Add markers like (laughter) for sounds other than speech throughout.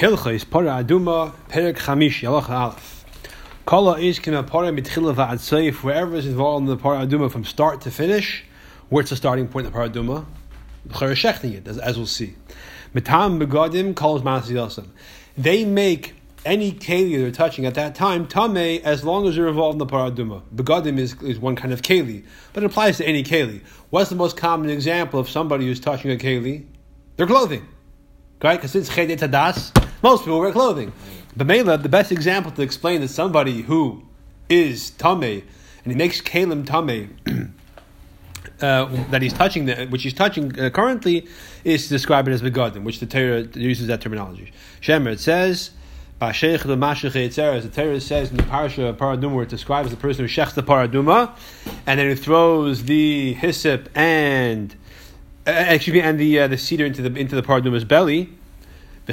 Hilchos Para Aduma Perek Chamish Halacha Aleph. Kala Ishkin Para Mitchila Va'ad Seif. Wherever is involved in the Para Aduma from start to finish, where's the starting point of the Para Aduma? As, as we'll see. Mitam Begadim calls Masiyasam. They make any keli they're touching at that time tame as long as you're involved in the paraduma. Begadim is, is one kind of keli, but it applies to any keli. What's the most common example of somebody who's touching a keli? Their clothing, right? Because it's chedet tadas, most people wear clothing. But Mela, the best example to explain that somebody who is tame and he makes kalim tame. (clears throat) Uh, that he's touching, the, which he's touching uh, currently, is to describe it as begadim, which the Torah uses that terminology. Shemer, it says, the As the Torah says in the parasha of Paraduma, where it describes the person who shechs the Paraduma, and then he throws the hyssop and uh, excuse me, and the uh, the cedar into the into the Paraduma's belly.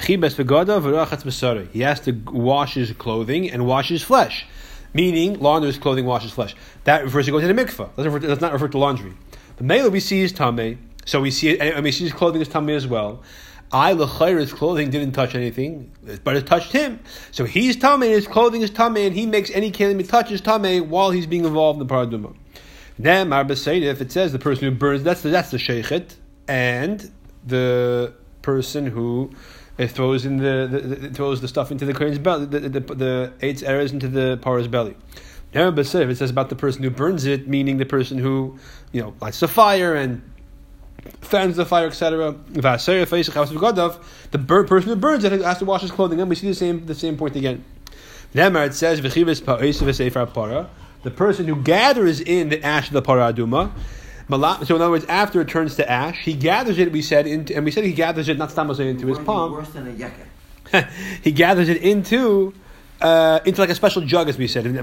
He has to wash his clothing and wash his flesh, meaning launders clothing washes flesh. That refers to going to the mikvah. Doesn't does not refer to laundry. The male we see is tame, so we see it, and we see his clothing is tame as well. I his clothing didn't touch anything, but it touched him. So he's tame, his clothing is tame, and he makes any kelim he touches tame while he's being involved in the paraduma. Then if it says the person who burns, that's the that's the sheikhet, and the person who uh, throws in the, the, the, throws the stuff into the kohen's belly, the the, the, the eight errors into the para's belly. Now, but if it says about the person who burns it, meaning the person who you know lights the fire and fans the fire, etc. The person who burns it has to wash his clothing. And we see the same the same point again. Nemar it says the person who gathers in the ash of the paraduma. So in other words, after it turns to ash, he gathers it. We said, into, and we said he gathers it not stamose into his palm. Worse than a (laughs) he gathers it into uh, into like a special jug, as we said. So we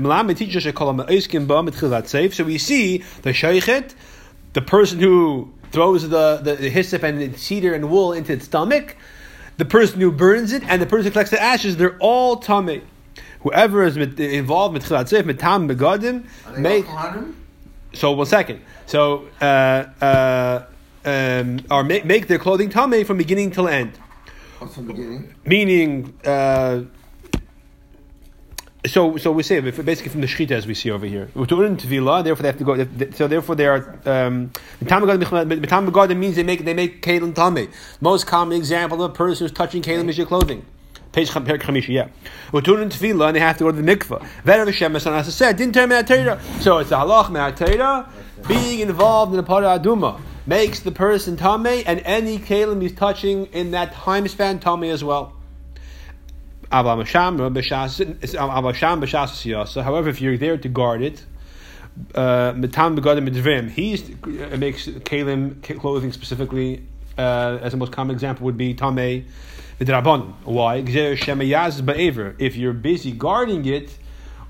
see the sheikhet, the person who throws the, the, the hyssop and the cedar and wool into its stomach, the person who burns it, and the person who collects the ashes, they're all tummy. Whoever is involved with chilat seif, mitam begadim, make. So one second. So uh, uh, um, or make, make their clothing tame from beginning till end. From beginning? Meaning. Uh, so, so we say basically from the shechita as we see over here. Therefore, they have to go. So, therefore, they are. Um, the time god means they make they make kalim tame. Most common example of a person who's touching kalim is your clothing. Page chamisha, yeah. Utunin tefillah, and they have to go to the mikvah. Ve'er v'shem, as I said, didn't turn Torah. So it's the halach me'atera. Being involved in the part of aduma makes the person tame, and any kalim he's touching in that time span tame as well. However, if you're there to guard it, uh, he makes kalim clothing specifically. Uh, as the most common example would be v'drabon. Why? If you're busy guarding it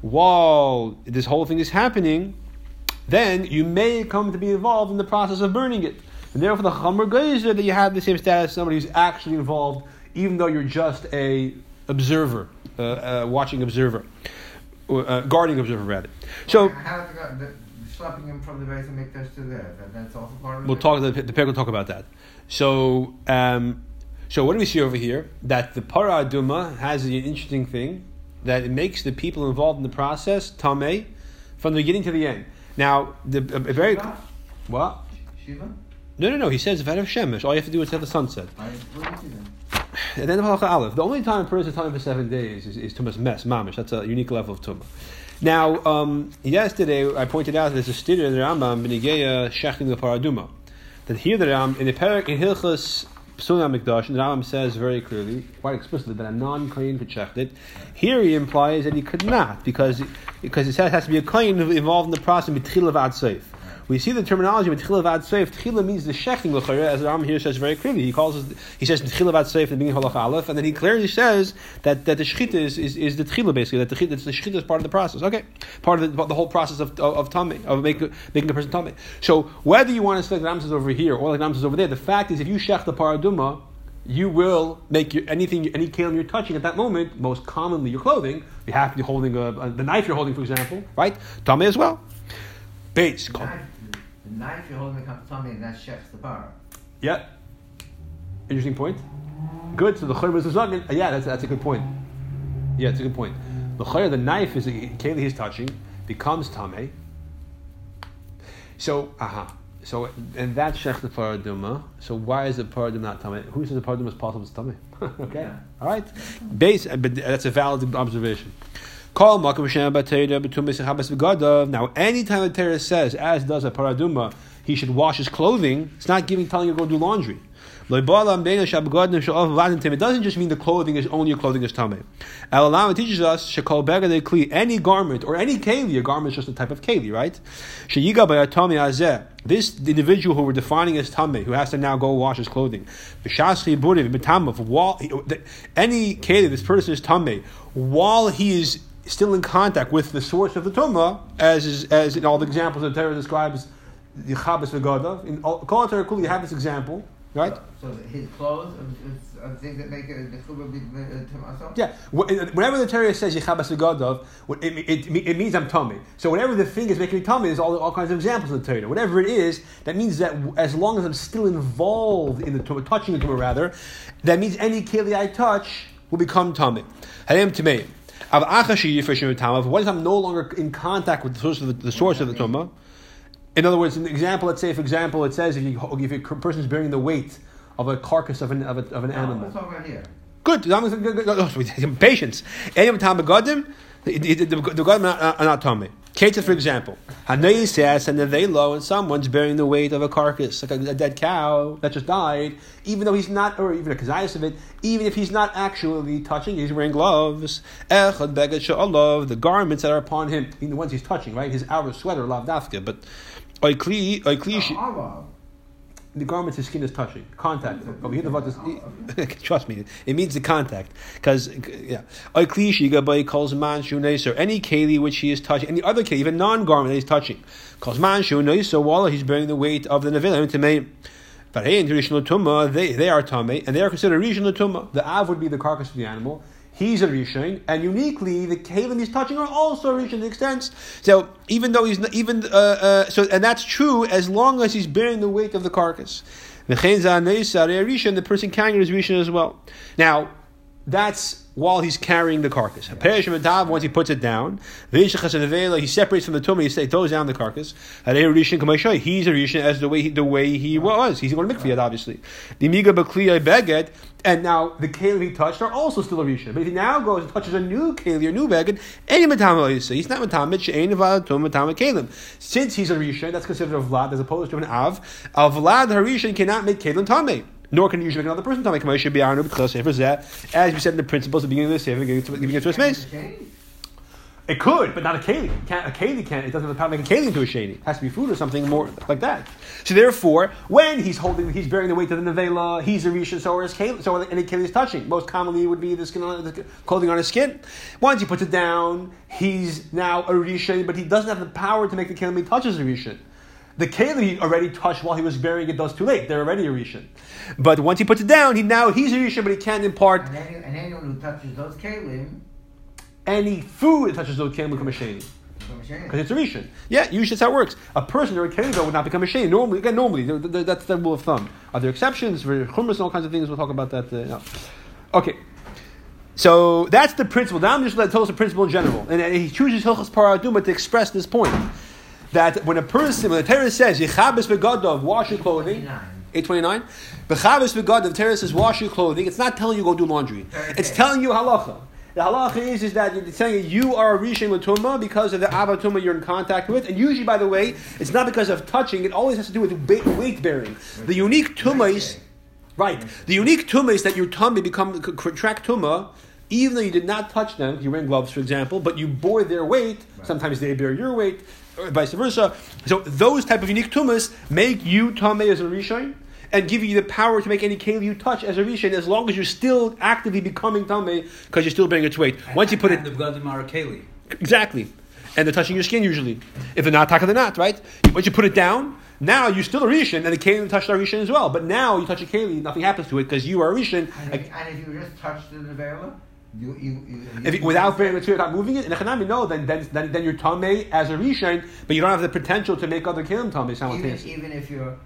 while this whole thing is happening, then you may come to be involved in the process of burning it. And therefore, the chamer geyser that you have the same status as somebody who's actually involved, even though you're just a observer, uh, uh, watching observer, uh, guarding observer rather. So how the, him from the base and make this to there. That, that's also part of we'll it. talk. The, the will talk about that. So. Um, so what do we see over here? That the para aduma has an interesting thing that it makes the people involved in the process tame from the beginning to the end. Now, the a, a very Shiva? what? Shiva? No, no, no. He says if I have shemesh, all you have to do is have the sunset. I, what do you see then? And then halacha aleph. The only time a person is time for seven days is, is tumas mess mamish. That's a unique level of tumah. Now, um, yesterday I pointed out there's a student in the Rambam benigeya shechting the paraduma. That here the Ram in the parak in Hilchas Psulam Mikdash, the Rambam says very clearly, quite explicitly, that a non-kohen could shecht it. Here he implies that he could not because because it says it has to be a kohen involved in the process of seif we see the terminology with tchila vad seif. Tchila means the shechting l'chayre, as the Ram here says very clearly. He calls he says tchila vad seif the beginning halach aleph, and then he clearly says that, that the shechita is, is, is the tchila basically that the, the shechita is part of the process. Okay, part of the, the whole process of of, of tummy of making making a person tummy. So whether you want to say the Ram says over here or the Ram says over there, the fact is if you shech the paraduma you will make your, anything, any kalim you're touching at that moment, most commonly your clothing, you have to be holding a, a, the knife you're holding, for example, right? Tummy as well. Base. Knife you're holding the tummy and that chefs the bar. Yeah. Interesting point. Good. So the chayr was the. Uh, yeah, that's that's a good point. Yeah, it's a good point. The chayr, the knife is keli he's touching becomes tame. So aha. So and that's shech the paraduma. So why is the paraduma not tame? Who says the paraduma is possible to tame? (laughs) okay. Yeah. All right. Base, uh, but that's a valid observation. Call Makam Shem Batera Betum Habas V'Gadav. Now, anytime the Torah says, as does a paraduma, he should wash his clothing, it's not giving telling you to go do laundry. It doesn't just mean the clothing is only your clothing is tameh. Al teaches us any garment or any keli. A garment is just a type of keli, right? This individual who we're defining as tameh, who has to now go wash his clothing. Any keli, this person is tameh while he is still in contact with the source of the tumah, as is, as in all the examples that Torah describes the chabas v'gadav. In all, Kol Torah Kuli, you have this example, right? So his clothes are, things that make it the chuba be also. Yeah, whenever the Torah says Yechabas Gadov, it, it, it, means I'm tummy. So whatever the thing is making me tummy, there's all, all kinds of examples in the Torah. Whatever it is, that means that as long as I'm still involved in the tumah, touching the tumah rather, that means any keli I touch will become tummy. Hayim Tameim. What if I'm no longer in contact with the source of the, the source of the tumah? In other words, an example, let's say, for example, it says if, you, if a person is bearing the weight of a carcass of an, of, a, of an animal. Talk about here. Good. Oh, (laughs) Patience. Anyam tam begodim, the begodim are not tummy. Keta, for example, Hanei says, and low, and someone's bearing the weight of a carcass, like a, a, dead cow that just died, even though he's not, or even a kazayas of it, even if he's not actually touching, he's wearing gloves. Echad begad sha'alav, the garments that are upon him, the ones he's touching, right? His outer sweater, lav dafka, but oikli, oikli, the garment his skin is touching, contact. Over here, the is, trust me, it means the contact. Because yeah, by calls man or any keli which he is touching, any other keli, even non-garment that he's touching, calls man so while he's bearing the weight of the nevila to me. But hey, in traditional tumah, they they are tame, and they are considered regional tumah. The av would be the carcass of the animal he's a rishon, and uniquely the kalim he's touching are also rishon to the extent. So even though he's not, even uh, uh, so, and that's true as long as he's bearing the weight of the carcass. The The person carrying his rishon as well. Now that's while he's carrying the carcass. Once he puts it down, he separates from the tummy, he throws down the carcass. He's a rishon as the way he, the way he was. He's going to mikviyat, obviously. The miga beget, and now the keli he touched are also still a rishon. But if he now goes and touches a new keli or new beged, any matam he's not matamid she'ein v'alatum matamid kelim. Since he's a rishon, that's considered a vlad as opposed to an av. A vlad harishon cannot make kelim tameh nor can you usually make another person tell me should be iron or blue, As we said in the principles of the beginning of the Sefer, giving it to a space. It could, but not a keli. Can't, a keli can't. It doesn't have the power to make a keli into a sheni. It has to be food or something more like that. So therefore, when he's holding, he's bearing the weight of the nevela. He's a rishon. So is keli. So any keli is touching. Most commonly, it would be the skin, on, the clothing on his skin. Once he puts it down, he's now a rishon, but he doesn't have the power to make the keli touch as a rishon. The keli he already touched while he was burying it. Those too late. They're already a rishon. But once he puts it down, he now he's a rishon, but he can't impart. And, any, and anyone who touches those kelim, any food that touches those kelim will become a sheni. Because it's a rishon. Yeah, usually that's how it works. A person or a keli would not become a sheni. Normally, again, normally that's the rule of thumb. Are there exceptions for chumras and all kinds of things? We'll talk about that. Uh, no. Okay. So that's the principle. Now I'm just going to tell us the principle in general. And he chooses Hilchas Paraduma to express this point that when a person, when the Torah says, Yechabes begadov, wash your clothing, 829, Bechabes begadov, the Torah says, wash your clothing, it's not telling you go do laundry. It's telling you halacha. The halacha is, is that it's telling you you are a rishon latuma because of the abatuma you're in contact with, and usually, by the way, it's not because of touching. It always has to do with weight bearing. The unique tuma is right? The unique tuma is that your tummy become contract tuma even though you did not touch them, you were in gloves, for example, but you bore their weight. Sometimes they bear your weight vice versa. So those type of unique tumas make you tameh as a rishon and give you the power to make any keli you touch as a rishon, as long as you're still actively becoming tameh because you're still bearing its weight. Once you put it, the blood are keli. Exactly, and they're touching your skin usually. If they're not taka, they're not right. Once you put it down. Now you're still a rishon, and the keli touched our rishon as well. But now you touch a keli, nothing happens to it because you are a rishon. And if, and if you just touched the nevela, you, you, you, if, without bearing material, without moving it, in Echanami, no, then, then, then, then you're Tomei as a Rishon, but you don't have the potential to make other Kilim Tomei simultaneously. Even, even if you're,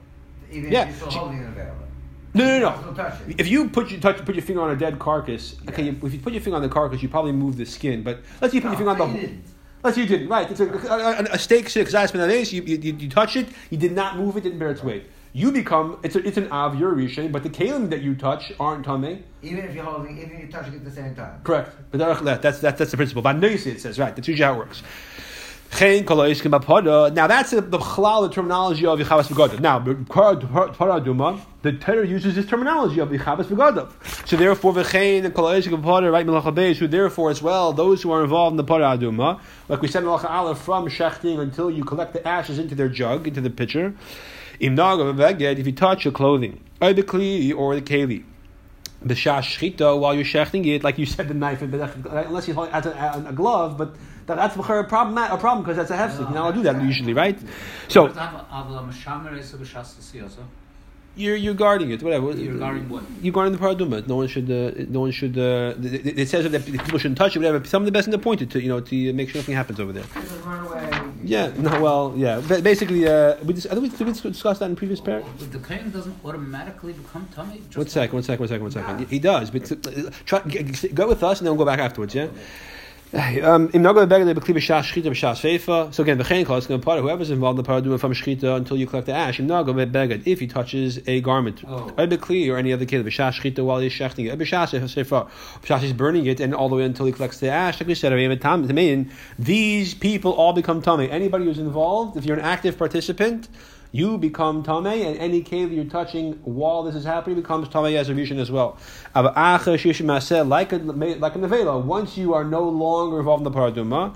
even yeah. if you're still holding it available. No, no, no. Don't touch it. If you put your touch, put your finger on a dead carcass, okay. If you put your finger on the carcass, you probably move the skin. But let's say you put your finger on No, the. you didn't. Let's say you didn't. Right. It's a, a, a steak because I spent days. You, you, you touch it. You did not move it. Didn't bear its weight. You become. It's a, it's an av. You're a rishon, but the kalim that you touch aren't tummy. Even if you're holding, even if you're touching it at the same time. Correct. But that's that's that's, the principle. But it says right. That's usually how it works. Chen kol ha'iskim b'pada. Now that's the, the chalal, the terminology of Yichavas V'Gadav. Now, Paraduma, the Torah uses this terminology of Yichavas V'Gadav. So therefore, V'chein and kol ha'iskim b'pada, right, Beis, who therefore as well, those who are involved in the Paraduma, like we said in Melacha Aleph, from shechting until you collect the ashes into their jug, into the pitcher, im naga v'veged, if you touch your clothing, or the kli, or the keli, b'shash shchita while you're shechting it, like you said, the knife, unless you hold a, a, uh, a glove, but that's a problem, a problem because that's a hefsek. You're not do that usually, right? So you're you're guarding it, whatever. You're guarding what? You're guarding the paraduma. No one should. Uh, no one should. Uh, it it says that people shouldn't touch it. Whatever. Some of the best in the pointed to you know to make sure nothing happens over there. Just run away. Yeah. No. Well. Yeah. Ba- Basically, uh, we dis- I think we, did we discuss that in previous pair. The kohen doesn't automatically become tummy. Just One second, one second, one second, one second. He does, but uh, try, g- g- go with us and then we'll go back afterwards, yeah? Um, im Nago Beged Bekli B'Shas Shchita B'Shas Feifa. So again, Kol, it's going to part whoever's involved in the paraduma from Shchita until you collect the ash. Im Nago Beged, if he touches a garment, Oh. or er Bekli or any other kid, B'Shas er Shchita while he's shechting it, B'Shas B'Shas he's burning it, and all the way until he collects the ash. Like we said, these people all become tummy. Anybody who's involved, if you're an active participant, you become tamei, and any cave you're touching while this is happening becomes tamei as a rishon as well. Like a like a nevela, once you are no longer involved in the paraduma,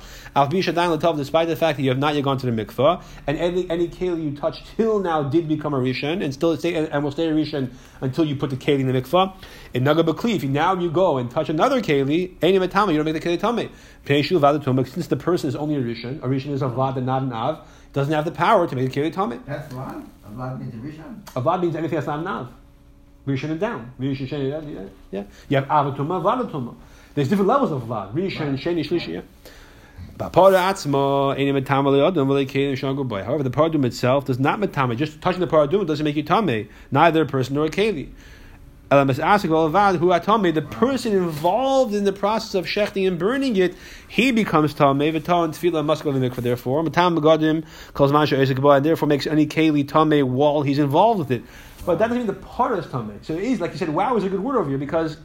despite the fact that you have not yet gone to the mikvah, and any any keli you touched till now did become a rishon, and still stay and, and will stay a rishon until you put the keli in the mikvah. In naga if now you go and touch another keli, any you don't make the keli vadatumah, since the person is only a rishon, a rishon is a vad and not an av, doesn't have the power to make the keli tamei. That's Vlad. Vlad means a Rishon. Avad means anything that's not an av. Rishon and down. Rishon, sheni, yeah, yeah, yeah. You have avatuma, vadatuma. There's different levels of vlad. Rishon, sheni, shlishi, yeah. Ba'para atzma, any metama le'adam, v'lei kelim shangur boy. However, the paradum itself does not metame. Just touching the paradum doesn't make you tame. Neither a person nor a keli. The person involved in the process of shechting and burning it, he becomes tame. V'tal and. Therefore, and therefore makes any keli tame while he's involved with it. But that doesn't mean the part is tame. So it is like you said. Wow is a good word over here because.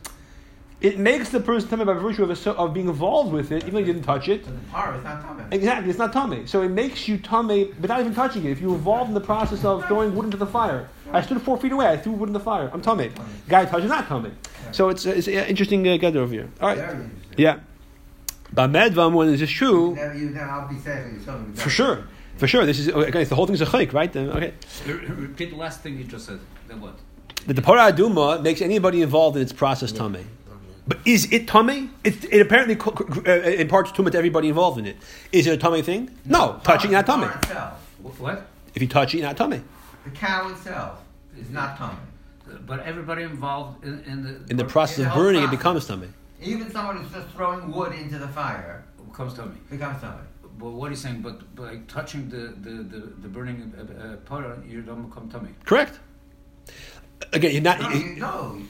It makes the person tummy by virtue of, a, of being involved with it, even though you didn't touch it. So the par is not Tommy. Exactly, it's not tummy. So it makes you tummy without even touching it. If you're involved in the process of throwing wood into the fire, I stood four feet away, I threw wood in the fire. I'm tummy. Guy touches not tummy. So it's it's an interesting uh, gather over here. All right, yeah. But medvam, when this is true, Never, you never, I'll be safe. You told me. for sure, for sure. This is again, it's the whole thing's a chayk, right? Then, okay. Repeat the last thing you just said. Then what? The para aduma makes anybody involved in its process tummy. But is it tummy? It, it apparently co- co- uh, imparts tummy to everybody involved in it. Is it a tummy thing? No, touching not tummy. The cow itself, What? If you touch it, not tummy. the cow itself is not tummy, But everybody involved in, in the In the process In the of whole burning, it becomes tummy. Even someone who's just throwing wood into the fire comes to me. becomes Tommy. But what he's saying, but, but like touching the the the, the burning uh, uh, part, you don't become tummy. Correct. Again, you're not. No, you- you, no,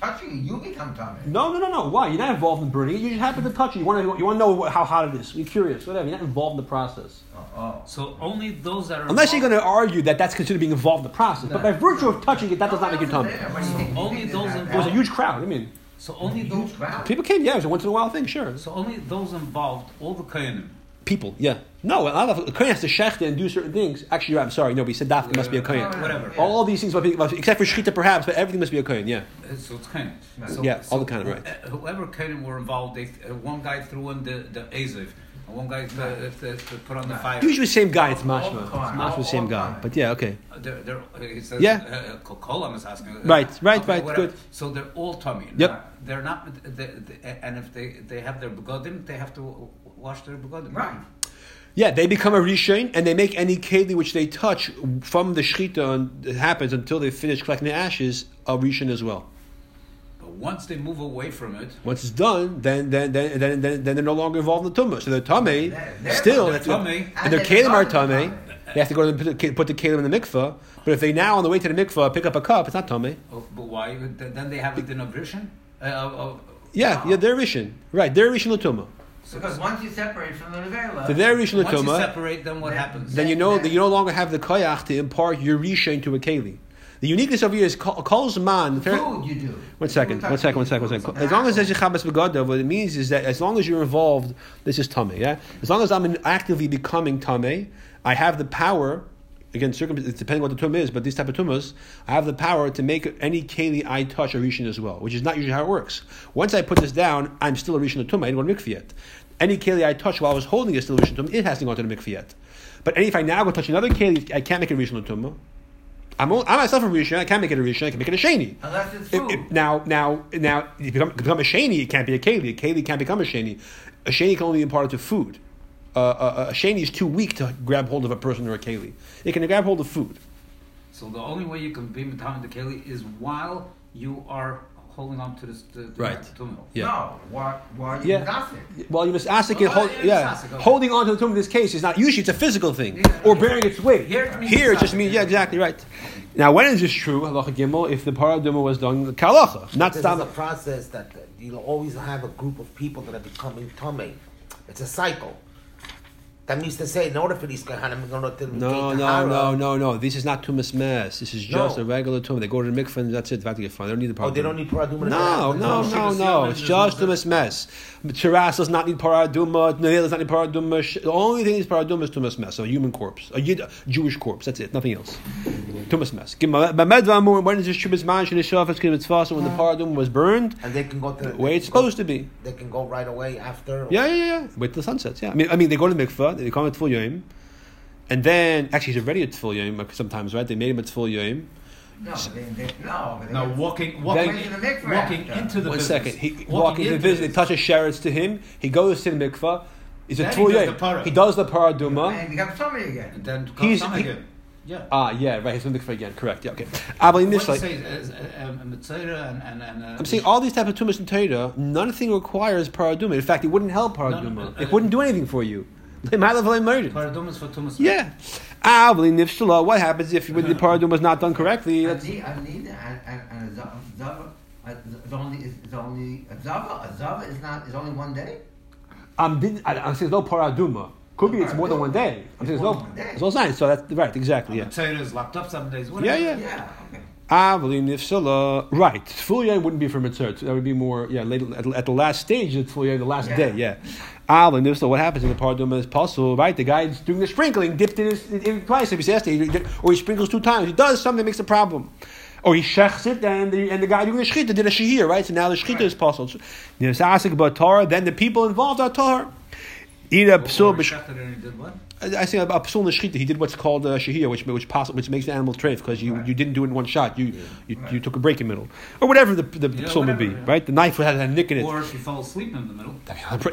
touching you become Tommy. no, no, no, no. Why? You're not involved in burning it. You just happen to touch it. You want to. You want to know how hot it is. You're curious. Whatever. You're not involved in the process. Oh, oh. So only those that are Unless you're going to argue that that's considered being involved in the process. But by virtue of touching it, that does not make you tummy. There, what do you think- you Only those involved- It was a huge crowd. I mean, So only Huge those. crowd. people came. Yeah, it was a once in a while thing. Sure. So only those involved, all the kohenim. People. Yeah. No, a lot of a kohen has to shecht and do certain things. Actually, you're right, I'm sorry. No, but he said dafka must be a kohen. Whatever. Yeah. All these things, must be, except for shchita, perhaps, but everything must be a kohen. Yeah. Uh, So it's kohen. So, Yeah, all the so kohenim, right. uh, Whoever kohenim were involved, they uh, one guy threw in the the aziv, and one guy uh, uh, uh, put on the fire. Usually, same guy. It's All- all mashma. the It's mashma, the same All guy. time. But yeah, okay. Uh, They're, they're, uh, he says, Yeah. uh, uh, Kolam is asking. uh, Right, right, okay, right, whatever. good. So they're all tummy. Yep. They're not, they, they, and if they, they have their begodim, they have to wash their begodim. Right. Yeah, they become a rishon and they make any keli which they touch from the shechita and it happens until they finish collecting the ashes a rishon as well. But once they move away from it, Once it's done, then then then then, then, then they're no longer involved in the tumah. So they're tummy They're- they're- still, they're that's tummy. and their kelim are tummy. Uh, they have to go to the, put the kelim in the mikveh. But if they now on the way to the mikveh pick up a cup, it's not tummy. Oh, but why? Then they have it in a vision. Uh, uh, Yeah, yeah, they're rishon. Right, they're rishon l'tumah. Because once you separate from the Nevela, So they're rishon Once you separate them, what Then- happens? Then you know that you no longer have the koyach to impart your rishon to a keli. The uniqueness of here is kol's man. food you do. One second, one second, one second, one second. As long as there's a chabas begada, what it means is that as long as you're involved, this is tame. Yeah. As long as I'm actively becoming tame, I have the power. Again, it's depending what the tum is, but these type of tumas, I have the power to make any keli I touch a rishon as well, which is not usually how it works. Once I put this down, I'm still a rishon tum. I didn't go to mikveh yet. Any keli I touch while I was holding it is still a rishon tum. It hasn't gone to the mikveh yet. But any, if I now go touch another keli, I can't make it a rishon tum. I'm, I'm myself a rishon. I can't make it a rishon. I can make it a sheni. Unless it's food. if- now, now, now, if you become, become a sheni, it can't be a keli. A keli can't become a sheni. A sheni can only be imparted to food. Uh, a, a sheni is too weak to grab hold of a person or a keli. It can grab hold of food. So the only way you can be Matam the Keli is while you are holding on to this. The, the Right. tumah. Yeah. No, why, why you Yeah. nothing? Well, you must ask it. Oh, Hold, yeah, yeah, misasik, okay. holding on to the tomb in this case is not usually it's a physical thing Yeah. or bearing its weight. Here it means Here it just means yeah. yeah, exactly right. Now, when is this true? Halacha gimel if the paraduma was done the kalacha, not This stam. is a process that you'll always have a group of people that are becoming tummy. It's a cycle. That means to say, in order for these kahanim to go to No, no, no, no, no. This is not tumas mess. This is just a regular tumah. They go to the mikveh and that's it. They have to get fine. They don't need the paraduma. Oh, they don't need paraduma. No, no, no, no. It's just tumas mess. Shiraz does not need paraduma. Nehel does not need paraduma. The only thing is paraduma is tumas mess. A human corpse, a Yid- Jewish corpse. That's it. Nothing else. Tumas mess. When is this shenishafas kibitz when the paraduma was burned? And they can go to The way it's supposed to be. They can go right away after. Yeah, yeah, yeah. Wait till the sun sets. Yeah. I mean, I mean, they go to the mikveh. They come at full yom. And then, actually, he's already at full yom sometimes, right? They made him at full yom. No, they, they, no. They Now get- walking, Then- walking, Went to the mikveh walking into the One business. second. He Walking walking into the business. They touch his sherets to him. He goes to the mikveh. He's Then a he does yom. the para. He does the And he becomes somebody again. And then He's- comes he- again. Yeah. Ah, yeah, right. He's in the mikveh again. Correct. Yeah, okay. Ah, but in this, like, say uh, um, and and and. Uh, I'm saying all these type of tumas and Torah, nothing requires paraduma. In fact, it wouldn't help paraduma. no, it uh, wouldn't do anything for you. Paradumas for tumas. Yeah. Ah, well, in nifshala, what happens if when the paraduma was not done correctly? That's, zava, zava, only, a zava, a zava is not, is only one day? I'm, did, I, I'm saying there's no paraduma. Could be it's more than one day. I'm saying there's no. than one day. It's all signs. So that's right. Exactly. Yeah. Mitzvah is locked up some days. Yeah, yeah. Yeah, okay. Avlim nifsala. Ah, right. Full yom wouldn't be for mitzvah. That would be more, yeah, late, at, at the last stage of full the last Yeah. day, yeah. Ah, Avlim nifsala. What happens in the paraduma is possible, right? The guy's doing the sprinkling, dipped in his, in, twice if he's he or he sprinkles two times. He does something that makes a problem. Or he shechs it, and the, and the guy doing the shechita did a shehir, right? So now the shechita Right. is possible. Nisasik but Torah, then the people involved are Torah. Or- psul or b'sh- Shachter and he did what? I I say a psul in the shechita. He did what's called uh, a shehir, which which poss- which makes the animal treif because you, Right. you didn't do it in one shot. You you, you took a break in the middle, or whatever the the Yeah, psul would be. yeah. Right, the knife had a nick in it. Or if you fell asleep in the middle.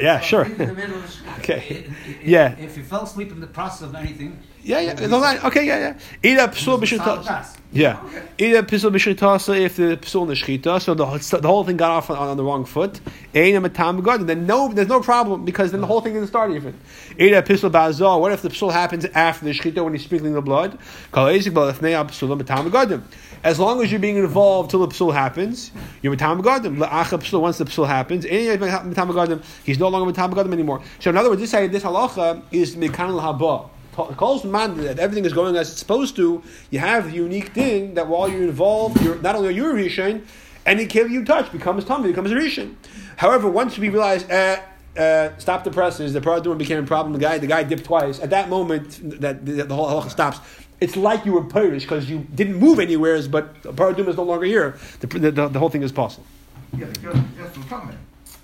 (laughs) yeah, sure. In the middle (laughs) okay. I- I- Yeah. If you fell asleep in the process of anything. Yeah, yeah. it's right. Okay, yeah, yeah. Eat a psul it's a solid b'shita. Yeah. Eat a psul b'shita if the psul the shechita. So the, whole- the whole thing got off on, on the wrong foot. Ein a matam garden. Then no, there's no problem because then the whole thing didn't start even. Eat a psul ba'azah. What if the psul happens after the shechita when he's sprinkling the blood? Kol ezik b'lefnei psul matam garden. As long as you're being involved till the psul happens, you're matam garden. La'acha psul once the psul happens, ein matam garden. He's no longer a matam garden anymore. So in other words, this this halacha is mekan haba calls man that everything is going as it's supposed to, you have the unique thing that while you're involved, you're not only are you a rishon, any kid you touch becomes tummy, becomes a rishon. However, once we realize, uh, uh, stop the presses, the paraduma became a problem. The guy, the guy dipped twice. At that moment, that the, whole halacha stops. It's like you were Polish because you didn't move anywhere, but the is no longer here. The, the, the, the whole thing is possible. Yeah, just, just for coming.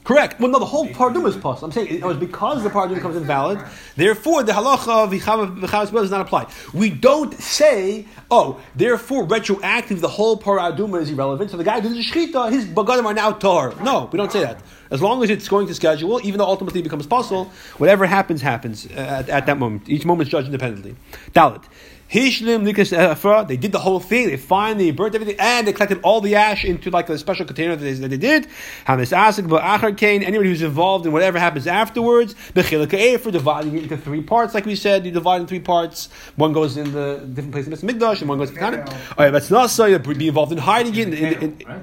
Correct. Well, no, the whole paraduma is possible. I'm saying it was because the paraduma becomes invalid. Therefore, the halacha of v'chamas does not apply. We don't say, oh, therefore, retroactive, the whole paraduma is irrelevant. So the guy who does the shechita, his bagadim are now tar. No, we don't say that. As long as it's going to schedule, even though ultimately it becomes possible, whatever happens, happens uh, at, at that moment. Each moment is judged independently. Dalit. Hishlim Likas uh, Efra, they did the whole thing, they finally burnt everything, and they collected all the ash into like a special container that they, that they did. Hamis Asik, Achar Kain, anybody who's involved in whatever happens afterwards, Bechilika Efer, dividing it into three parts, like we said, you divide in three parts. One goes in the different place in Mikdash, and one goes in the Tanakh. Oh, Alright, that's not so, you be involved in hiding it, in, in, in, Right?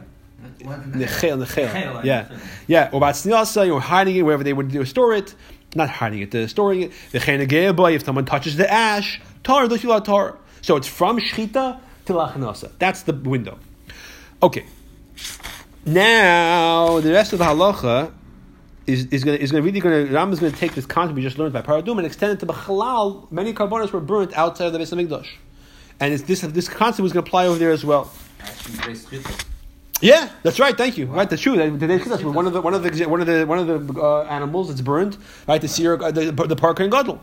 What's the chel, the chel. Chel, Yeah, yeah. Or about snilasa, you're hiding it wherever they would do store it. Not hiding it, they're storing it. The if someone touches the ash, don't you tar. So it's from shchita to lachnasa. That's the window. Okay. Now the rest of the halacha is, is going to really going to Ram is going to take this concept we just learned by Paradum and extend it to Bachalal. Many carbonas were burnt outside of the Beis Hamikdash, and it's this this concept was going to apply over there as well. Yeah, that's right. Thank you. Right, that's true. That's one of the one of the one of the one of the uh, animals that's burned. Right, the seer, uh, the the parker and gadol.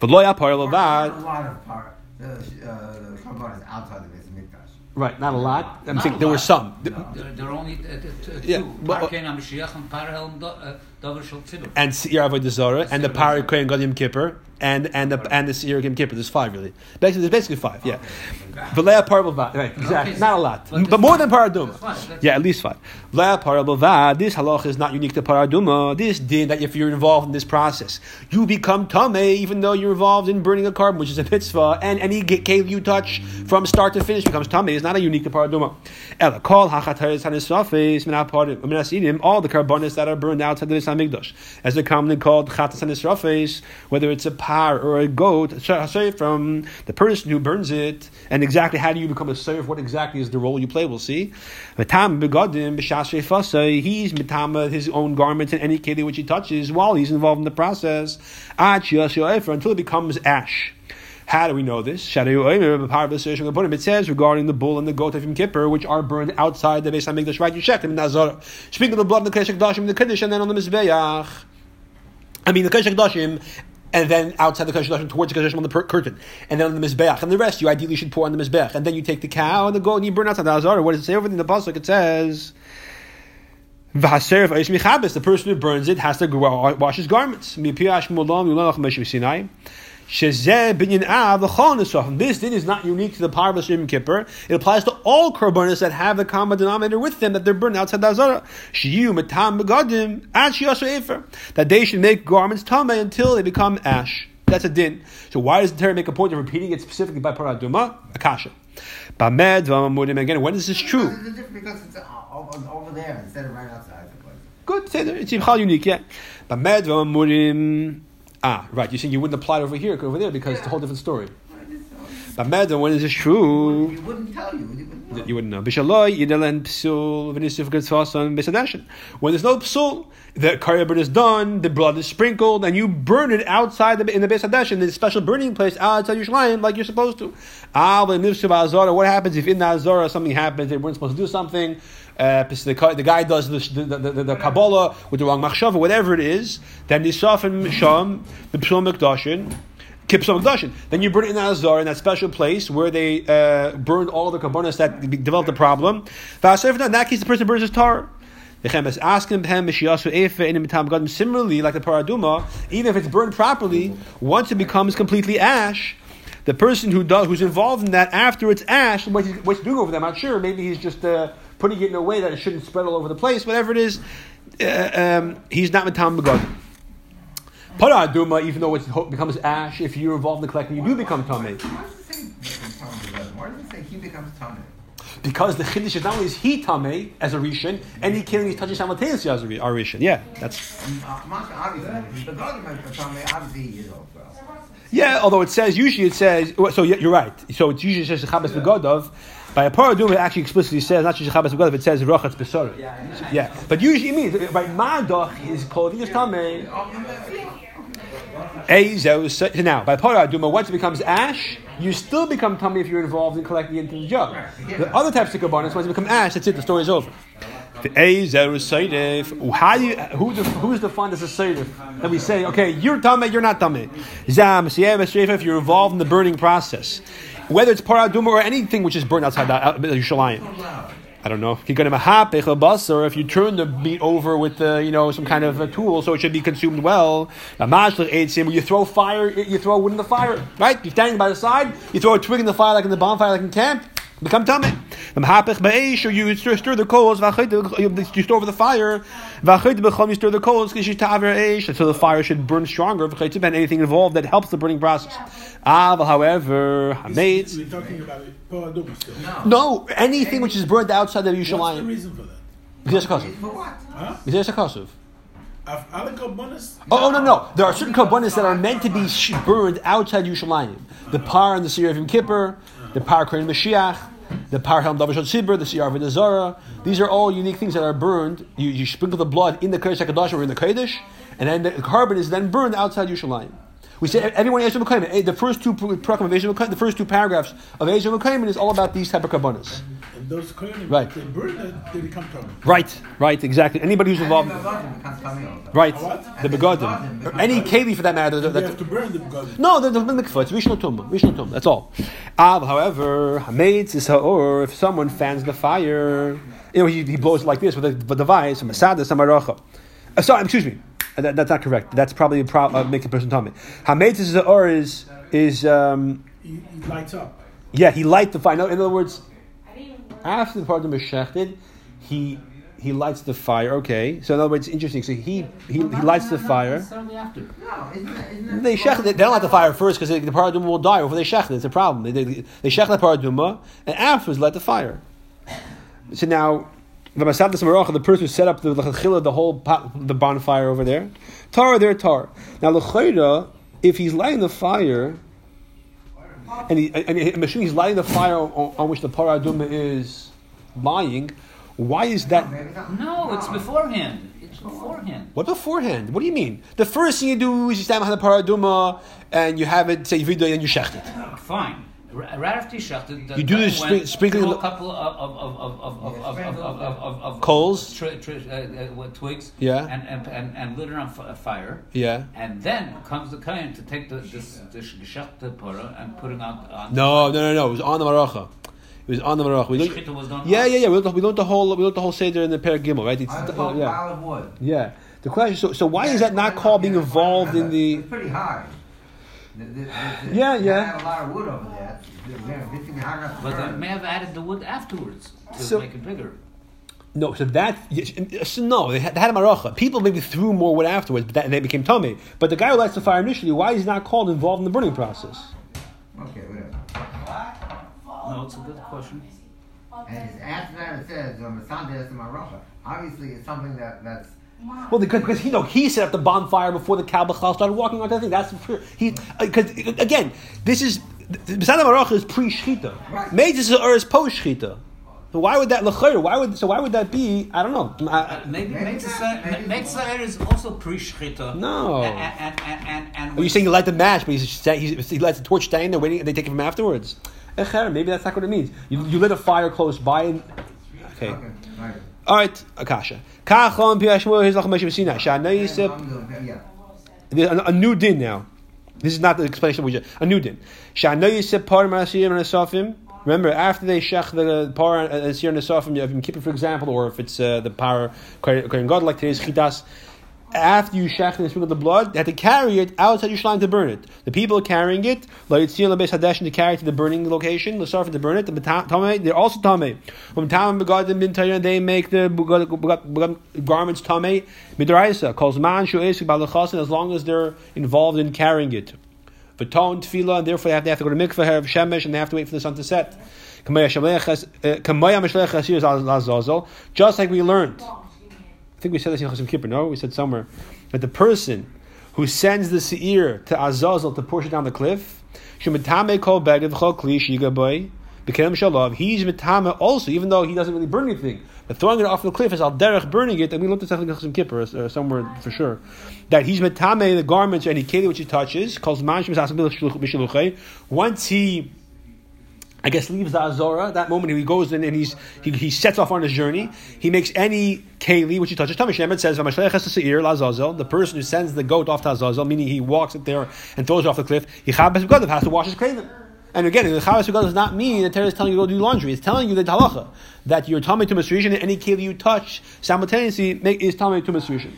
But lo yapar a lot of part. The uh, the carbon is outside the Beis Hamikdash. Right, not a lot. I'm Not saying a there were lot. some. There, there are only uh, t- t- Yeah, two. but- Parkein HaMashiach and Parhelm Do- uh, Dover Shel Tzibur. And seer avodah zarah, and the Seir Avodah and gadol kippur, and and the and the seer yom kippur. There's five really. Basically, there's basically five. Yeah. But leah par. Right, exactly. Not a lot, but more than paraduma. Yeah, at least five. Leah par levad. This halach is not unique to paraduma. This din that if you're involved in this process, you become tameh, even though you're involved in burning a carbon, which is a mitzvah, and any kale you touch from start to finish becomes tameh. It's not a unique to paraduma. Ela kol hachataris hanisrafes minaparadim minasidim. All the carbonas that are burned outside the Hamikdash, as they're commonly called chatas hanisrafes, whether it's a par or a goat, from the person who burns it, and exactly how do you become a serf? What exactly is the role you play? We'll see. Matam begodim b'shasrei. He's mitama his own garments and any keli which he touches while he's involved in the process. Until it becomes ash. How do we know this? It says regarding the bull and the goat of Yom Kippur, which are burned outside the Beis Hamikdash, right? You check them in Nazarah. Sprinkle the blood in the Kodesh HaKadoshim, in the and then on the Mizbeach. I mean, the Kodesh HaKadoshim, and then outside the Kodesh towards the Kodesh on the per- curtain, and then on the Mizbeach. And the rest you ideally should pour on the Mizbeach. And then you take the cow and the goat and you burn outside the Nazarah. What does it say over in the Pasuk? It says... The person who burns it has to wash his garments. Mipiash mulam yulach Moshe Sinai. Shezeh binyan av l'chol. This din is not unique to the Parvas Yom Kippur. It applies to all korbanos that have the common denominator with them that they're burned outside the Azara. Shiyu matam begadim efer. That they should make garments tameh until they become ash. That's a din. So why does the Torah make a point of repeating it specifically by paraduma? Akasha. Bamed v'amamudim. Again, when is this true? Because it's uh, over, there instead of right outside. Good. It's unique, yeah. But Medva Murim. Ah, right. You're saying you wouldn't apply it over here, over there, because it's a whole different story. But Medva, when is this true? You wouldn't tell you. You wouldn't know. You wouldn't know. Bishaloi, Yidelen, Psul, Venisif, Getzvasan, Besadashin. When there's no Psul, the Karyabrit is done, the blood is sprinkled, and you burn it outside the, in the Besadashin, the special burning place outside Yerushalayim, like you're supposed to. Ah, when Nivshu Azara, what happens if in the Azara something happens, they weren't supposed to do something? Uh, the, guy- the does the, the, the, the, the Kabbalah with the wrong machshava, whatever it is, then Nisaf and Sham, the Psul Mikdashin, Kipsum Mikdashin. Then you burn it in the Azar, in that special place where they uh, burned all the carbonas that developed the problem. In that case, the person burns his tar. Similarly, like the paraduma, even if it's burned properly, once it becomes completely ash, the person who does, who's involved in that after it's ash, what he's, what's he doing over there, I'm not sure. Maybe he's just uh, putting it in a way that it shouldn't spread all over the place. Whatever it is, uh, um, he's not matam begodim. Paraduma, even though it becomes ash, if you're involved in the collecting, you do become tamei. Why does it say? Why does it say he becomes Tommy? Because the chiddush is not only is he tamei as a rishon, any killing he's touching simultaneously as a ri- rishon. Yeah, that's Uh, obviously, the God of Tommy, obviously he is also. Yeah. Although it says usually it says so. Yeah, you're right. So it usually says chabas begodov. By a paraduma, it actually explicitly says not just chabas begodov. It says rochatz besora. Yeah, but usually it means by clothing is tamei. Ezo, so now, by paraduma, once it becomes ash, you still become tummy if you're involved in collecting into the jug. The other types of kabbanis, once it become ash, that's it, the story's over. The Ezer Seidif, how do you, who the, who's defined as a Seidif? That we say, okay, you're tummy, you're not tummy. Zam, if you're involved in the burning process. Whether it's paraduma or anything which is burned outside uh, the out- Yerushalayim. I don't know. Or if you turn the meat over with the, you know, some kind of a tool, so it should be consumed well. You throw fire, you throw wood in the fire, right? You're standing by the side, you throw a twig in the fire, like in the bonfire, like in camp, become tummy. Or you stir, stir the coals, you store over the fire, you stir the coals, so the fire should burn stronger, and anything involved that helps the burning process. Ah, but however, Hametz. We're talking about Paraduma still. No, anything which is burnt outside of What's the Yerushalayim. reason for that? Is there a kosov? For what? Huh? Is there a kosov? Af alle bonus? Oh, oh, no, no. There are certain kabbanis that are meant to be sh- burned outside Yerushalayim. The par and the Siyar of Yom Kippur, the par Mashiach, the par Helm Davar Shal Tzibur, the Siyar Zara. These are all unique things that are burned. You, you sprinkle the blood in the Kodesh HaKadosh or in the Kodesh, and then the carbon is then burned outside Yerushalayim. We say everyone Eizehu Mekoman. Eh, the first two the first two paragraphs of Eizehu Mekoman is all about these type of kabbanis. And those Kohanim, Right. they burn it, they become trouble. Right, right, exactly. Anybody who's involved, right, the begodim, or any keli for that matter. that- They that- have to burn the God. No, the, the mikvah. It's rishon tum. Rishon tum. That's all. Av, however, hametz is or if someone fans the fire, you know, he, he blows it like this with a, with a device, a masada, samaracha. Uh, sorry, excuse me. Uh, that, that's not correct. That's probably a pro- uh, make a person tummy. Hametz is or is is um, He, he lights up. yeah. He light the fire. No, in other words, after the part of is shechted, he he lights the fire. Okay, so in other words, it's interesting. So he he, he lights the fire. Necessarily after. No, isn't that, isn't that They shech, they don't light the fire first because the paraduma will die before they shech it. It's a problem. They, they, they shech the paraduma and afterwards light the fire. So now, the Masad Samaracha, the person who set up the the, the whole pot, the bonfire over there, tar there tar. Now l'chayda, if he's lighting the fire, and, he, and he, I'm assuming he's lighting the fire on, on which the paraduma is lying, why is that? No, it's beforehand. It's beforehand. What beforehand? What do you mean? The first thing you do is you stand behind the paraduma and you have it say video and you shecht it. Fine. Right after Yishach, the, you do this sprinkling a couple of of of of of, of, coals, tri- uh, uh, twigs, yeah, and and, and, and it on f- fire, yeah, and then comes the kohen to take the this this geshach pora and putting out. On no, no, no, no! It was on the maracha. It was on the Marach. We learned, yeah, yeah, yeah. We learned, we learned the whole we learned the whole seder in the pair Gimel, right? It's, the, uh, yeah. yeah. The question. So, so why yeah, is that not called being involved in the? It's pretty high. The- the- the- the- Yeah, they yeah. had a lot of wood over there. They're This thing high enough But they burn. may have added the wood afterwards to So- make it bigger. No, so that yes, so no, they had, they had a maracha. People maybe threw more wood afterwards, but that, and they became tummy. But the guy who lights the fire initially, why is he not called involved in the burning process? Okay, whatever. No, it's a good question. And it's after that it says, um, Sunday that's my rocha. Obviously, it's something that that's Well, because, because he, no, he set up the bonfire before the Kabbalah started walking on that thing. That's for he. Uh, because uh, again, this is Besana Maracha is pre shchita. Right. Mages or is post shchita. So why would that lechayr? Why would so? Why would that be? I don't know. Uh, I- Uh, maybe Maybe makes not. Maybe Metzger is also pre-shchita. No. And and and and, and Are you saying you light the match, but he's, he's, he lights the torch standing there waiting, and they take it from afterwards? Eh, maybe that's not what it means. You, you lit a fire close by, and okay. okay. All right, Akasha. A new din now. This is not the explanation we just. A new din. Remember, after they shech the par and sir nesafim, you have keep it for example, or if it's uh, the power, God like today's chitas. After you shech and sprinkle the blood, they had to carry it outside Yerushalayim to burn it. The people carrying it, like Yitzhak Beis Hadeshin to carry it to the burning location, the to burn it. The Tameh, they're also Tameh. From bin Tayran, they make the garments Tameh midraisa. Calls man as long as they're involved in carrying it. Vaton tefillah, and therefore they have, they have to go to mikveh have shemesh, and they have to wait for the sun to set. Uh, Just like we learned. I think we said this in Chasim Kippur, no? We said somewhere that the person who sends the seir to Azazel to push it down the cliff, he's mitame also, even though he doesn't really burn anything. But throwing it off the cliff is al derech burning it, and we looked at something in Kippur, uh, somewhere for sure, that he's mitame the garments or any keli which he touches, calls once he I guess leaves the Azora. That moment he goes in and he's he, he sets off on his journey. He makes any keli which he touches. Tamish Shemet says the person who sends the goat off to Azazel, meaning he walks it there and throws it off the cliff. He has to wash his keli. And again, the Sugal does not mean that Torah is telling you to go do laundry. It's telling you the halacha that you're tummy to Masrishan and any keli you touch simultaneously is tummy to Masrishan.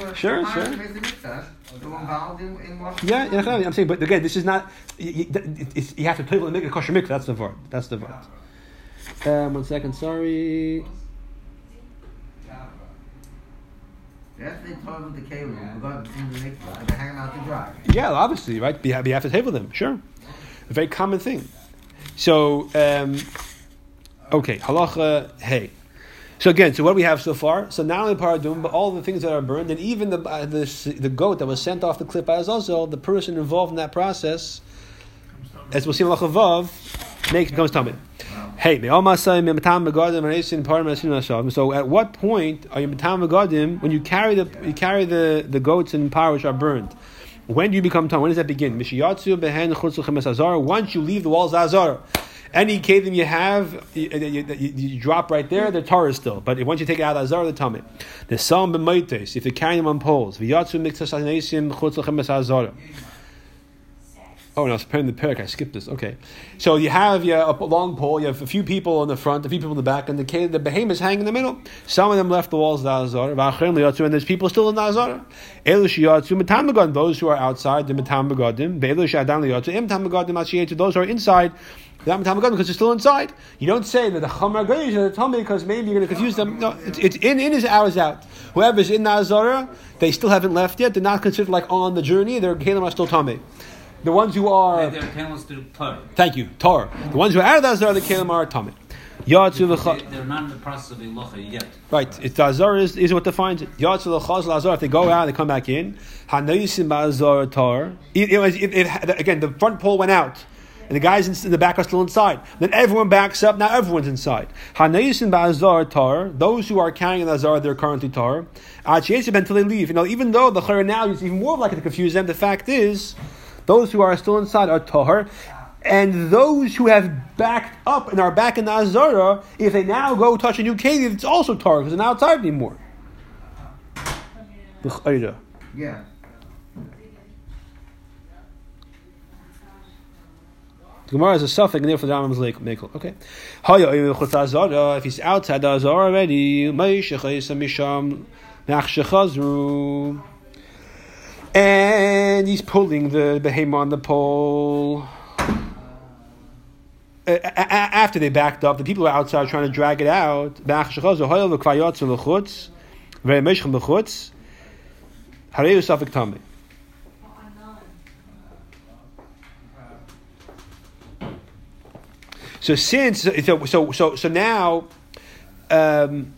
Yeah, they had laundromats then. No, they had those people, they were Sure, sure. to make the mitzvahs, they were involved in, in washing. Yeah, yeah, I'm saying, but again, this is not. You, you, you have to table and make a kosher mikvah. That's the word. That's the word. Um, one second, sorry. They told them the Kalim, we got in the mikvah, they hang them out to dry. Yeah, obviously, right? You have, you have to table them, sure. A very common thing. So, um, okay, halacha hey. So again, so what we have so far? So not only paradum, but all the things that are burned, and even the uh, the, the goat that was sent off the cliff by Azazel, the person involved in that process, as we'll see in halacha vav, makes becomes tamid. Hey. So at what point are you me'matam megadim when you carry the you carry the, the goats and power which are burned? When do you become tam? When does that begin? Once you leave the walls of azar. Any kavim you have, you, you, you, you drop right there, the Torah is still. But once you take it out of Azar, the Tamid. The Psalm b'maites, if you're carrying them on poles. V'yatsu miktas anesim chutz l'chemes azar. Oh, no, I was preparing the parak. I skipped this. Okay, so you have yeah, a long pole. You have a few people in the front, a few people in the back, and the the behemoths hang in the middle. Some of them left the walls of the azar, and there's people still in the azar. Those who are outside the metamagodim, those who are inside. Because they're still inside. You don't say that the Goyish are the Talmud because maybe you're going to confuse them. No, it's, it's in, in is out is out. Whoever's in the they still haven't left yet. They're not considered like on the journey. Their Kalim are still Talmud. The ones who are. They're telling us to Torah. Thank you, Torah. The ones who are out of the Azara, the Kalim are. They, they're not in the process of Ilocha yet. Right, it's the Azar is, is what defines it. Yatsu l'chaz l'azar. If they go out, they come back in. Tar. It, it was, it, it, again, the front pole went out, and the guys in, the back are still inside. Then everyone backs up. Now everyone's inside. Hanayisim ba'azar tar. Those who are carrying the Azar, they're currently tar. Achiyesib until they leave. You know, even though the Chayr now is even more likely to confuse them, the fact is, those who are still inside are tar. And those who have backed up and are back in the Azara, if they now go touch a new cave, it's also tar because they're not outside anymore. Yeah. The Gemara is a safek, and therefore the Rambam is like mekel. Okay. Haya oyim chutz Azara. If he's outside the Azara already, And he's pulling the behemoth on the pole. A- After they backed up, the people who are outside trying to drag it out. So since so so so, so now, um,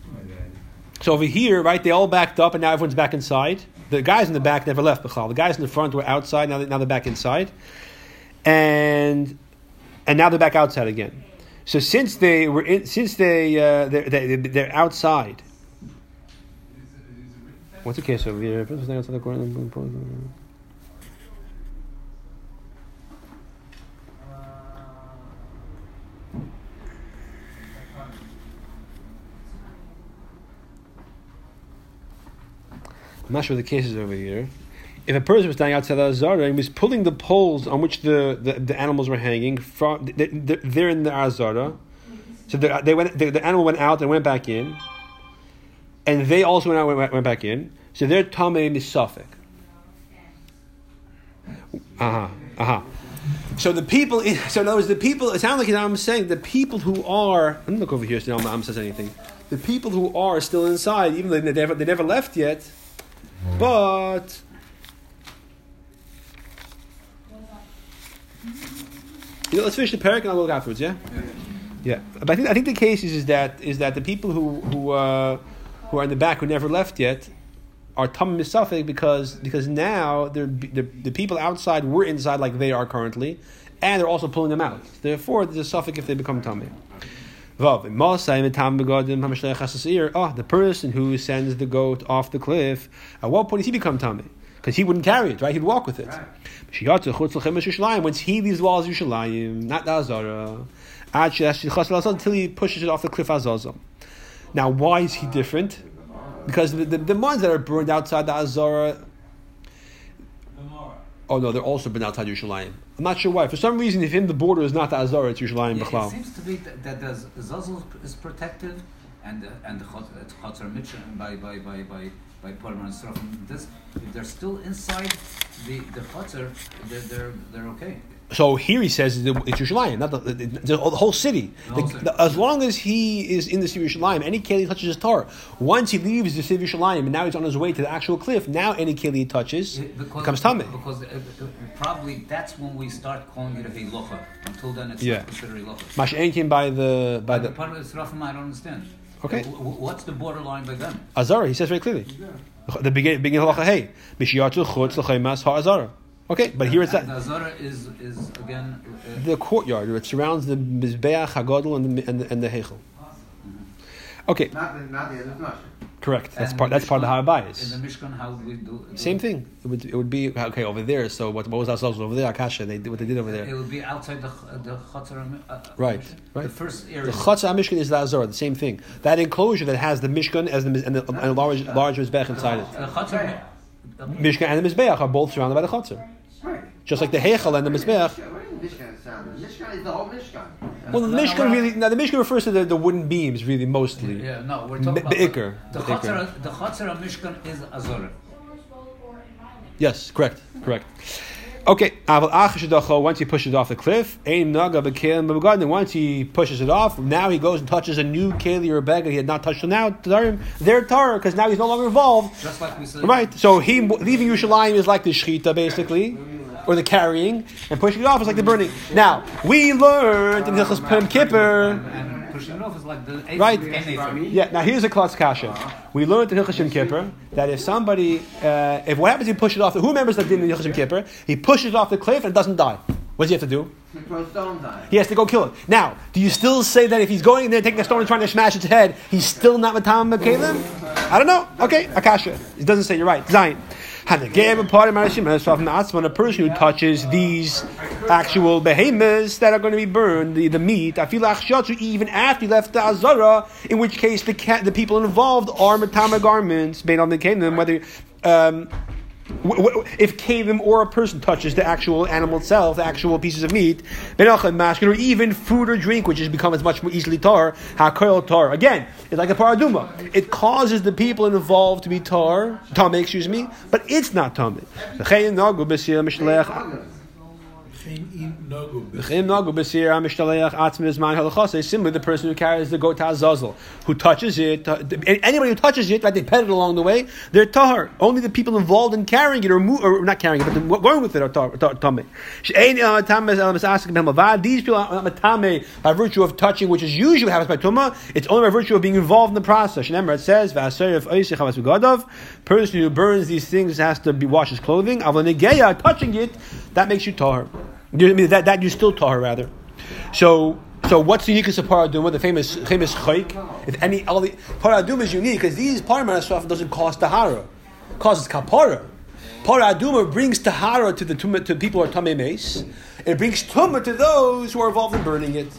so over here, right? They all backed up, and now everyone's back inside. The guys in the back never left Bechal. The guys in the front were outside. Now, they, now they're back inside, and and now they're back outside again. So since they were in, since they uh, they're, they they're outside. What's the case over here? I'm not sure the case is over here. If a person was standing outside the Azara and was pulling the poles on which the, the, the animals were hanging from, they- they're in the Azara. So they, they went, the, animal went out and went back in, and they also went out and went, went back in. So their tamei is safek. Uh huh. Uh huh. So the people, in, (laughs) so in other words, the people. It sounds like I'm saying the people who are. Me look over here. See if Am says anything. The people who are still inside, even though they never, they never left yet, but you know, let's finish the parak and I'll look afterwards. Yeah, yeah. But I think I think the case is, is that is that the people who who uh, who are in the back who never left yet are tam misafik because because now they're, the the people outside were inside like they are currently, and they're also pulling them out. Therefore, there's a safek if they become tamei. Vav, Masai mitam begadim hamashleich hasasir. Oh, ah, the person who sends the goat off the cliff, at what point does he become tamei? Because he wouldn't carry it, right? He'd walk with it. Shiyatzu chutz l'chem Yerushalayim. Once he leaves the walls of Yerushalayim, not the Azara, ad she'ash yichas l'azaz, until he pushes it off the cliff Azazah. Now, why is he different? Because the, the, the ones that are burned outside the Azara. Oh no, they're also been outside Yerushalayim. I'm not sure why. For some reason, if in the border is not the Azara, it's Yerushalayim Yeah, it B'chlal. seems to be that, that the Zazel is protected, and uh, and the Chot- Chotzer Mitzvah by by by by by Purim and. This if they're still inside the the Chotzer, they're they're they're okay. So here he says it's Yerushalayim, not the, the, the, whole city. The as long as he is in the city of Yerushalayim, any keli touches his tar. Once he leaves the city of Yerushalayim and now he's on his way to the actual cliff, now any keli he touches It- becomes tamei. Because uh, uh, probably that's when we start calling it a Heilocha. Until then, it's Yeah. not considered Heilocha. Masha'enkin by the by the the part of the Srafim, I don't understand. Okay. Uh, wh- What's the borderline by them? Azara. He says very clearly. The beginning beginning of halacha hey mishiyatu chutz l'chaymas ha'azara. Okay, but here it's that the Azara is is again. Uh, the courtyard where it surrounds the mizbeach hagadol and the and the, and the heichel. Okay, Not the, not the other flush. correct. That's and part. the That's part of the Mishkan- Harabayas. In the Mishkan, how do we do? do Same thing. It would, it would be okay over there. So what, what was ourselves over there? Akasha. They did what they did over there. It would be outside the ch- the Chatzar. Uh, Right, Mishkan. right. The first area. The Chatzah Mishkan is the Azara. The same thing. That enclosure that has the Mishkan as the and, the, and a large large mizbeach inside it. The Chatzar. Mishkan and the mizbeach are both surrounded by the Chatzah. Right. Just like the heichel and the mizbeach. Mishkan, what is Mishkan is the whole Mishkan. Well, the No, no, Mishkan really. Now the Mishkan refers to the, the wooden beams, really mostly. Yeah, no, we're talking Be- about Be'ikr. the Be'ikr. Chatzar. The Chatzar Mishkan is Azara. Yes, correct, correct. Okay, Aval Achash Dacho, once he pushes it off the cliff, Ein Naga Bekelim Bebegadin, once he pushes it off, now he goes and touches a new Keli or Bega he had not touched till now, Tarim, they're Tar, because now he's no longer involved. Just like we said. Right, so he leaving Yerushalayim is like the Shechita, basically, or the carrying, and pushing it off is like the burning. Now, we learned in Hilchas Pem Kippur, Right. Yeah, now here's a klutz kasha. We learned in Hilchas Kippur that if somebody, uh, if what happens, he pushes it off, who remembers that din in Hilchas Kippur? He pushes it off the cliff and it doesn't die. What does he have to do? You. He has to go kill it. Now, do you still say that if he's going in there taking a stone and trying to smash its head, he's still not Matam Makalim? I don't know. Okay, Akasha. It doesn't say you're right. Zion. Hanagam part of Marashim from Atzman, a person who touches these actual behemoths that are going to be burned, the, the meat, I feel even after he left the Azara, in which case the the people involved are Matama garments, made on the kingdom, whether um, if Kalim or a person touches the actual animal itself, the actual pieces of meat, benachad mashkin, or even food or drink, which has become as much more easily tar, hakoil tar. Again, it's like a paraduma. It causes the people involved to be tar, tame, excuse me, but it's not tame. Similarly the person who carries the goat azazel, who touches it, uh, anybody who touches it, right, they pet it along the way, they're tahar. Only the people involved in carrying it, or, mo- or not carrying it, but going with it are misasik b'hem avad. These people are not tameh by virtue of touching, which is usually happens by tumah. It's only by virtue of being involved in the process. It says. Person who burns these things has to be wash his clothing. Touching it, that makes you tahar. That that you still tahar rather. So so what's the unique is paraduma, the famous famous chayk. If any all the paraduma is unique because these paraduma doesn't cause tahara, causes kapara. Paraduma brings tahara to the to people who are tamei mace. It brings tumah to those who are involved in burning it.